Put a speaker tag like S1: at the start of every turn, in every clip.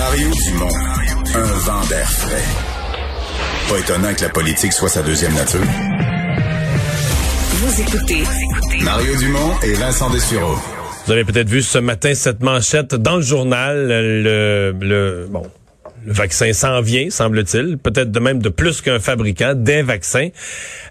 S1: Mario Dumont, un vent d'air frais. Pas étonnant que la politique soit sa deuxième nature.
S2: Vous écoutez
S1: Mario Dumont et Vincent Dessureau.
S3: Vous avez peut-être vu ce matin cette manchette dans le journal, le, le bon, le vaccin s'en vient, semble-t-il, peut-être de même de plus qu'un fabricant, des vaccins.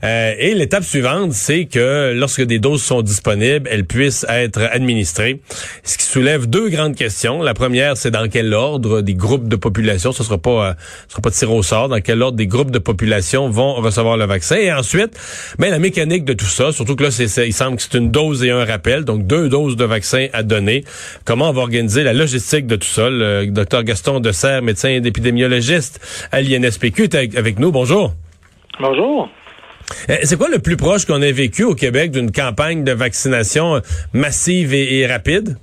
S3: Euh, et l'étape suivante, c'est que lorsque des doses sont disponibles, elles puissent être administrées. Ce qui soulève deux grandes questions. La première, c'est dans quel ordre des groupes de population, ce sera pas, euh, sera pas tiré au sort, dans quel ordre des groupes de population vont recevoir le vaccin. Et ensuite, ben, la mécanique de tout ça, surtout que là, c'est, il semble que c'est une dose et un rappel, donc deux doses de vaccin à donner. Comment on va organiser la logistique de tout ça? Le docteur Gaston Dessert, médecin d'épidémiologiste à l'INSPQ avec nous. Bonjour.
S4: Bonjour.
S3: C'est quoi le plus proche qu'on ait vécu au Québec d'une campagne de vaccination massive et, rapide?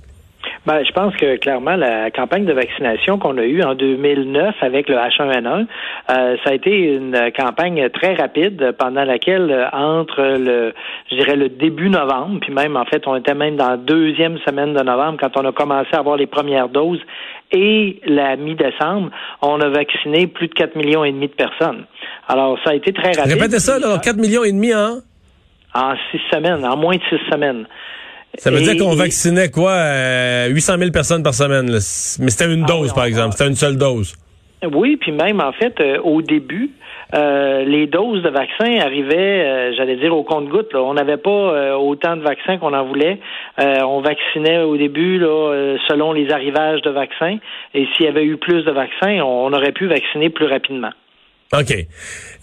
S4: Ben, je pense que clairement la campagne de vaccination qu'on a eue en 2009 avec le H1N1, euh, ça a été une campagne très rapide pendant laquelle entre le, je dirais le début novembre, puis même en fait on était même dans la deuxième semaine de novembre quand on a commencé à avoir les premières doses et la mi-décembre, on a vacciné plus de 4 millions et demi de personnes. Alors, ça a été très rapide.
S3: Répétez ça, là, 4 millions et demi en?
S4: En six semaines, en moins de six semaines.
S3: Ça veut dire qu'on vaccinait quoi? 800 euh, 000 personnes par semaine. Mais c'était une ah dose, par exemple. C'était une seule dose.
S4: Oui, puis même, en fait, euh, au début, euh, les doses de vaccins arrivaient, euh, j'allais dire, au compte-gouttes. On n'avait pas euh, autant de vaccins qu'on en voulait. on vaccinait au début là, selon les arrivages de vaccins. Et s'il y avait eu plus de vaccins, on aurait pu vacciner plus rapidement.
S3: OK.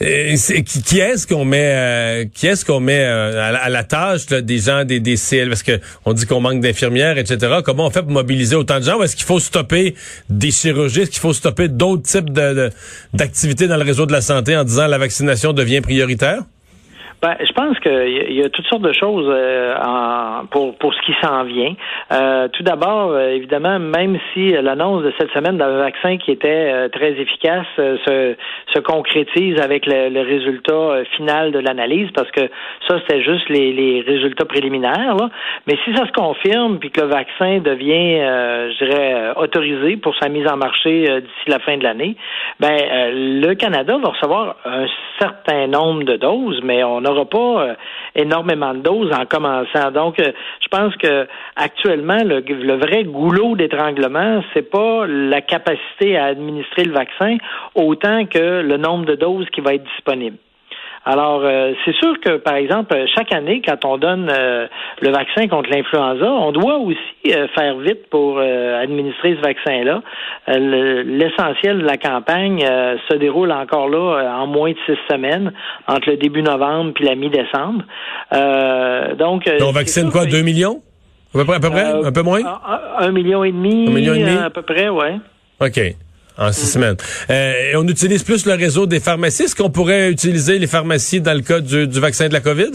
S3: qui, est-ce qu'on met euh, qui est-ce qu'on met euh, à, la tâche des gens des, des CL parce que on dit qu'on manque d'infirmières etc. Comment on fait pour mobiliser autant de gens? Est-ce qu'il faut stopper des chirurgies? Est-ce qu'il faut stopper d'autres types de d'activités dans le réseau de la santé en disant la vaccination devient prioritaire?
S4: Ben, je pense qu'il y, a toutes sortes de choses euh, en, pour, pour ce qui s'en vient. Euh, tout d'abord, euh, évidemment, même si l'annonce de cette semaine d'un vaccin qui était très efficace se, se concrétise avec le, résultat final de l'analyse, parce que ça, c'était juste les, les résultats préliminaires. Là. Mais si ça se confirme, puis que le vaccin devient, je dirais, autorisé pour sa mise en marché d'ici la fin de l'année, ben le Canada va recevoir un certain nombre de doses, mais on pas euh, énormément de doses en commençant. Donc, euh, je pense que actuellement, le, le vrai goulot d'étranglement, c'est pas la capacité à administrer le vaccin autant que le nombre de doses qui va être disponible. Alors, euh, c'est sûr que, par exemple, chaque année, quand on donne euh, le vaccin contre l'influenza, on doit aussi euh, faire vite pour administrer ce vaccin-là. L'essentiel de la campagne se déroule encore là en moins de six semaines, entre le début novembre puis la mi-décembre.
S3: donc, on vaccine quoi, deux millions? À peu près, à peu près? un peu moins?
S4: Un, million et demi. Un million et demi? À peu près, ouais.
S3: OK en six semaines. Euh, on utilise plus le réseau des pharmacies. Est-ce qu'on pourrait utiliser les pharmacies dans le cas du, du vaccin de la COVID?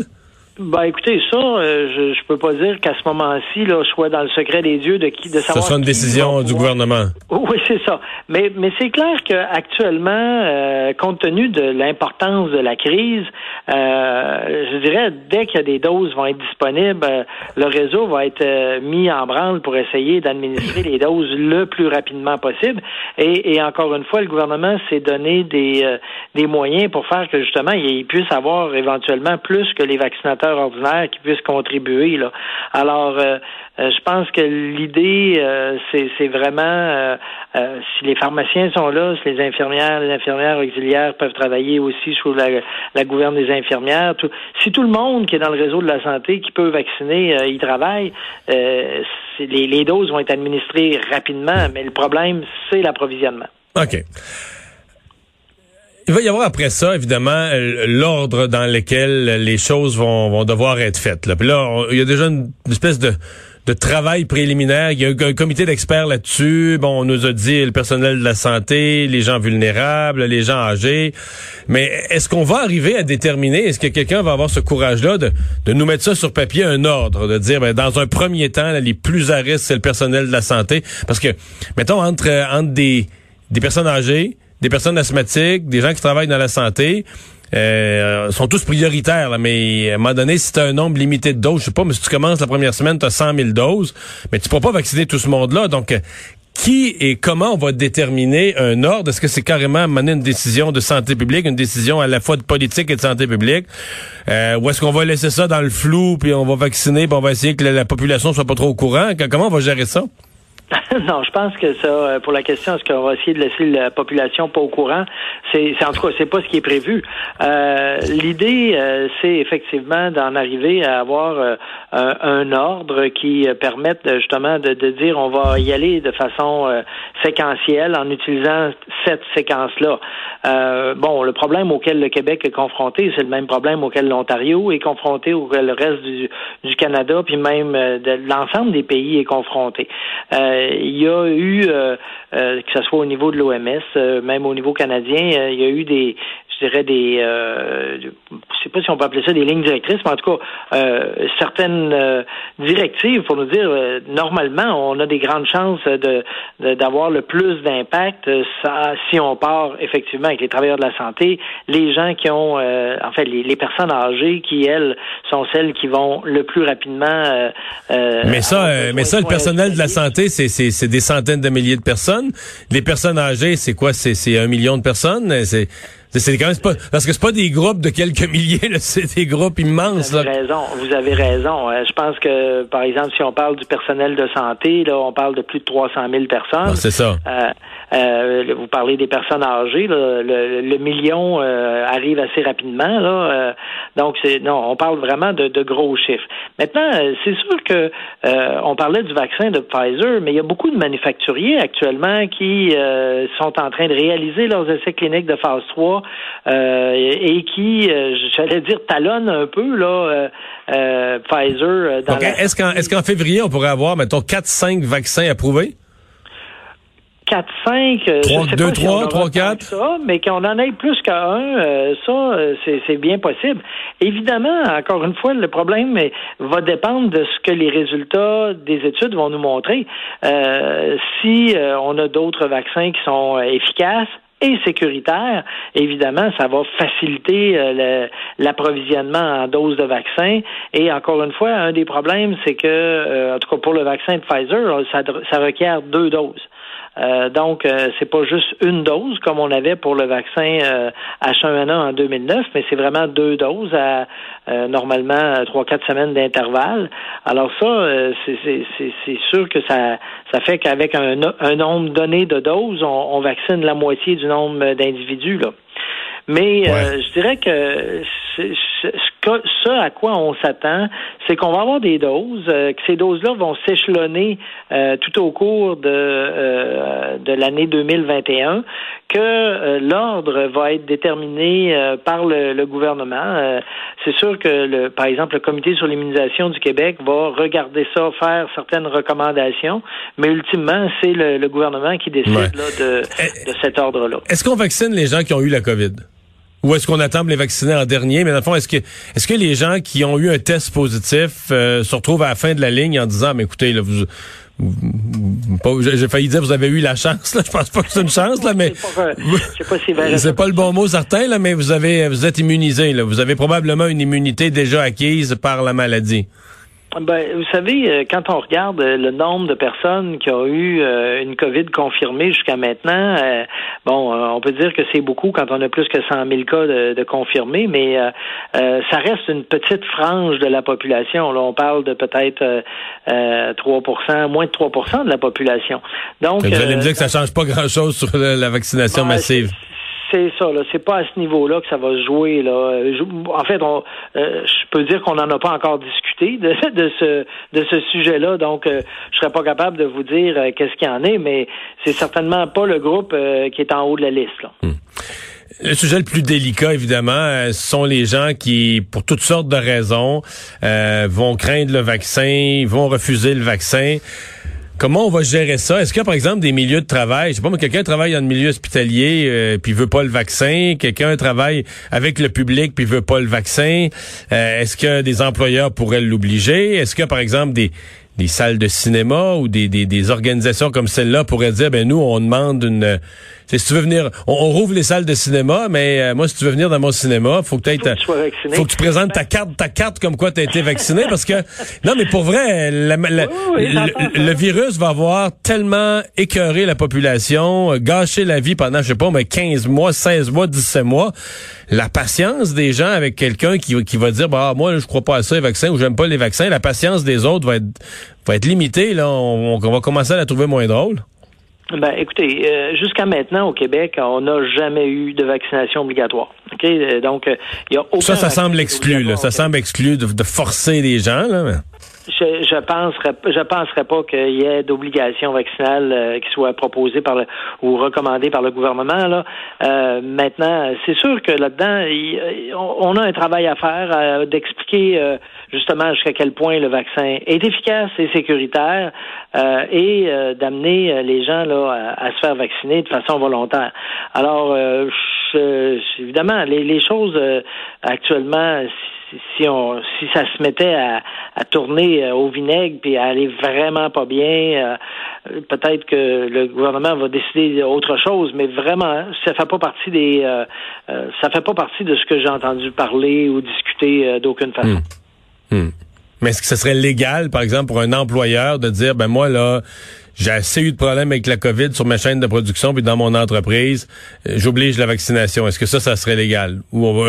S4: Ben écoutez, ça, euh, je, je peux pas dire qu'à ce moment-ci, là, je sois dans le secret des dieux de qui de savoir.
S3: Ce sera une décision du gouvernement.
S4: Oui, c'est ça. Mais mais c'est clair qu'actuellement, euh, compte tenu de l'importance de la crise, euh, je dirais dès qu'il y a des doses vont être disponibles, euh, le réseau va être mis en branle pour essayer d'administrer les doses le plus rapidement possible. Et, et encore une fois, le gouvernement s'est donné des des moyens pour faire que justement il puisse avoir éventuellement plus que les vaccinateurs ordinaire qui puissent contribuer. Alors, euh, euh, je pense que l'idée, euh, c'est vraiment si les pharmaciens sont là, si les infirmières, les infirmières auxiliaires peuvent travailler aussi sous la, la gouverne des infirmières. si tout le monde qui est dans le réseau de la santé qui peut vacciner, y travaille, les, les doses vont être administrées rapidement, mais le problème, c'est l'approvisionnement.
S3: OK. Il va y avoir après ça, évidemment, l'ordre dans lequel les choses vont, vont devoir être faites. Là. Puis là, il y a déjà une, espèce de, de travail préliminaire. Il y a un, comité d'experts là-dessus. Bon, on nous a dit le personnel de la santé, les gens vulnérables, les gens âgés. Mais est-ce qu'on va arriver à déterminer, est-ce que quelqu'un va avoir ce courage-là de, de nous mettre ça sur papier, un ordre, de dire, ben, dans un premier temps, les plus à risque, c'est le personnel de la santé? Parce que, mettons, entre, entre des, des personnes âgées, des personnes asthmatiques, des gens qui travaillent dans la santé. Euh, sont tous prioritaires, mais à un moment donné, si tu un nombre limité de doses, je sais pas, mais si tu commences la première semaine, tu as 100 000 doses, mais tu pourras pas vacciner tout ce monde-là. Donc, qui et comment on va déterminer un ordre? Est-ce que c'est carrément mener une décision de santé publique, une décision à la fois de politique et de santé publique? Euh, ou est-ce qu'on va laisser ça dans le flou, puis on va vacciner, puis on va essayer que la, la population soit pas trop au courant? Comment on va gérer ça?
S4: non, je pense que ça, euh, pour la question, est-ce qu'on va essayer de laisser la population pas au courant? C'est, en tout cas, c'est pas ce qui est prévu. Euh, l'idée, euh, c'est effectivement d'en arriver à avoir un, ordre qui permette justement de, de, dire on va y aller de façon séquentielle en utilisant cette séquence-là. bon, le problème auquel le Québec est confronté, c'est le même problème auquel l'Ontario est confronté, auquel le reste du, du Canada, puis même de l'ensemble des pays est confronté. Euh, il y a eu, euh, euh, que ce soit au niveau de l'OMS, même au niveau canadien, il y a eu des, je dirais des, euh, je sais pas si on peut appeler ça des lignes directrices, mais en tout cas euh, certaines euh, directives pour nous dire euh, normalement on a des grandes chances de d'avoir le plus d'impact si on part effectivement avec les travailleurs de la santé, les gens qui ont, en fait les, les, personnes âgées qui elles sont celles qui vont le plus rapidement.
S3: mais ça, mais ça, le personnel de la santé, c'est c'est des centaines de milliers de personnes. Les personnes âgées, c'est quoi? C'est un million de personnes? C'est quand même pas parce que c'est pas des groupes de quelques milliers, c'est des groupes immenses.
S4: Vous avez raison. Vous avez raison. Euh, je pense que, par exemple, si on parle du personnel de santé, là, on parle de plus de 300 000 personnes.
S3: C'est ça.
S4: Euh, euh, vous parlez des personnes âgées. le, million arrive assez rapidement. Là, donc, c'est non, on parle vraiment de, de gros chiffres. Maintenant, c'est sûr que on parlait du vaccin de Pfizer, mais il y a beaucoup de manufacturiers actuellement qui sont en train de réaliser leurs essais cliniques de phase 3 euh, et, qui, euh, j'allais dire, talonne un peu là, euh, Pfizer. Dans
S3: est-ce qu'en est-ce qu'en février on pourrait avoir mettons 4-5 vaccins approuvés?
S4: 4, 5, 3,
S3: 2, 3, 3, 4.
S4: Ça, mais qu'on en ait plus qu'un, ça, c'est bien possible. Évidemment, encore une fois, le problème va dépendre de ce que les résultats des études vont nous montrer. si on a d'autres vaccins qui sont efficaces, et sécuritaire, évidemment, ça va faciliter euh, l'approvisionnement en doses de vaccins. Et encore une fois, un des problèmes, c'est que, euh, en tout cas pour le vaccin de Pfizer, ça, ça requiert deux doses. Euh, donc, euh, c'est pas juste une dose comme on avait pour le vaccin euh, H1N1 en 2009, mais c'est vraiment deux doses à euh, normalement trois quatre semaines d'intervalle. Alors ça, c'est sûr que ça ça fait qu'avec un, nombre donné de doses, on, on vaccine la moitié du nombre d'individus là. Mais euh, je dirais que ce, à quoi on s'attend, c'est qu'on va avoir des doses, euh, que ces doses-là vont s'échelonner euh, tout au cours de, de l'année 2021, que l'ordre va être déterminé par le, gouvernement. c'est sûr que, le, par exemple, le Comité sur l'immunisation du Québec va regarder ça, faire certaines recommandations, mais ultimement, c'est le, gouvernement qui décide de, de cet ordre-là.
S3: Est-ce qu'on vaccine les gens qui ont eu la COVID? Ou est-ce qu'on attend de les vacciner en dernier? Mais dans le fond, est-ce que est-ce que les gens qui ont eu un test positif euh, se retrouvent à la fin de la ligne en disant mais écoutez, là, vous, j'ai failli dire vous avez eu la chance là. je pense pas que c'est une chance là mais c'est pas le bon mot certain là mais vous avez vous êtes immunisé là vous avez probablement une immunité déjà acquise par la maladie
S4: ben, vous savez, euh, quand on regarde euh, le nombre de personnes qui ont eu euh, une COVID confirmée jusqu'à maintenant, bon, on peut dire que c'est beaucoup quand on a plus que 100 000 cas de, confirmés, mais ça reste une petite frange de la population. Là, on parle de peut-être 3% moins de 3% de la population. Donc,
S3: vous allez me dire que ça change pas grand-chose sur la, vaccination massive.
S4: C'est ça, là. C'est pas à ce niveau-là que ça va se jouer, là. En fait, on, euh, je peux dire qu'on n'en a pas encore discuté de, ce, de ce sujet-là, donc euh, je serais pas capable de vous dire euh, qu'est-ce qu'il y en est, mais c'est certainement pas le groupe qui est en haut de la liste, là.
S3: Hmm. Le sujet le plus délicat, évidemment, sont les gens qui, pour toutes sortes de raisons, vont craindre le vaccin, vont refuser le vaccin. Comment on va gérer ça? Est-ce a, par exemple, des milieux de travail? Je sais pas, mais quelqu'un travaille dans le milieu hospitalier euh, puis veut pas le vaccin. Quelqu'un travaille avec le public puis veut pas le vaccin. Euh, est-ce que des employeurs pourraient l'obliger? Est-ce a, par exemple, des, des salles de cinéma ou des, des, des organisations comme celle-là pourraient dire, ben nous, on demande une... Si tu veux venir, on, rouvre les salles de cinéma, mais euh, moi, si tu veux venir dans mon cinéma, faut que tu faut que tu présentes ta carte, ta carte comme quoi tu as été vacciné, parce que non, mais pour vrai, le, virus va avoir tellement écœuré la population, euh, gâché la vie pendant, je sais pas, mais 15 mois, 16 mois, 17 mois. La patience des gens avec quelqu'un qui, qui va dire, bah moi, je crois pas à ça les vaccins ou j'aime pas les vaccins. La patience des autres va être va être limitée. Là, on va commencer à la trouver moins drôle.
S4: Ben, écoutez, euh, jusqu'à maintenant au Québec, on n'a jamais eu de vaccination obligatoire. Ok, euh, donc il euh, y a aucun
S3: ça, ça semble exclu. Là, ça semble exclu de, de forcer les gens. Là.
S4: Je, je penserais, je penserais pas qu'il y ait d'obligation vaccinale euh, qui soit proposée par le ou recommandée par le gouvernement. Là. Euh, maintenant, c'est sûr que là-dedans, on, a un travail à faire euh, d'expliquer justement jusqu'à quel point le vaccin est efficace et sécuritaire et d'amener les gens là à, se faire vacciner de façon volontaire. Alors, évidemment, les, les choses actuellement si on si ça se mettait à, à tourner euh, au vinaigre puis à aller vraiment pas bien, euh, peut-être que le gouvernement va décider autre chose, mais vraiment ça fait pas partie des euh, ça fait pas partie de ce que j'ai entendu parler ou discuter d'aucune façon.
S3: Hmm. Hmm. Mais est-ce que ce serait légal, par exemple, pour un employeur de dire ben moi là j'ai assez eu de problèmes avec la COVID sur ma chaîne de production puis dans mon entreprise, j'oblige la vaccination. Est-ce que ça, ça serait légal? Ou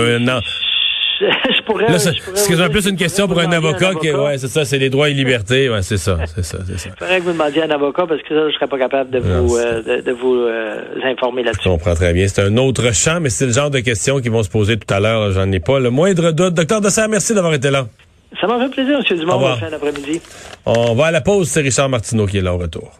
S4: pourrais. Là,
S3: c'est plus une question pour un avocat, qui, ouais, c'est ça, c'est les droits et libertés, ouais, c'est ça, c'est ça, c'est ça.
S4: Il faudrait que vous demandiez à un avocat parce que ça, je serais pas capable de vous, euh, de, vous euh, informer là-dessus.
S3: Je comprends très bien. C'est un autre champ, mais c'est le genre de questions qui vont se poser tout à l'heure. J'en ai pas le moindre doute. Docteur Dessert, merci d'avoir été là.
S4: Ça m'a fait plaisir, M. Dumont. Bonne fin d'après-midi.
S3: On va à la pause. C'est Richard Martineau qui est là au retour.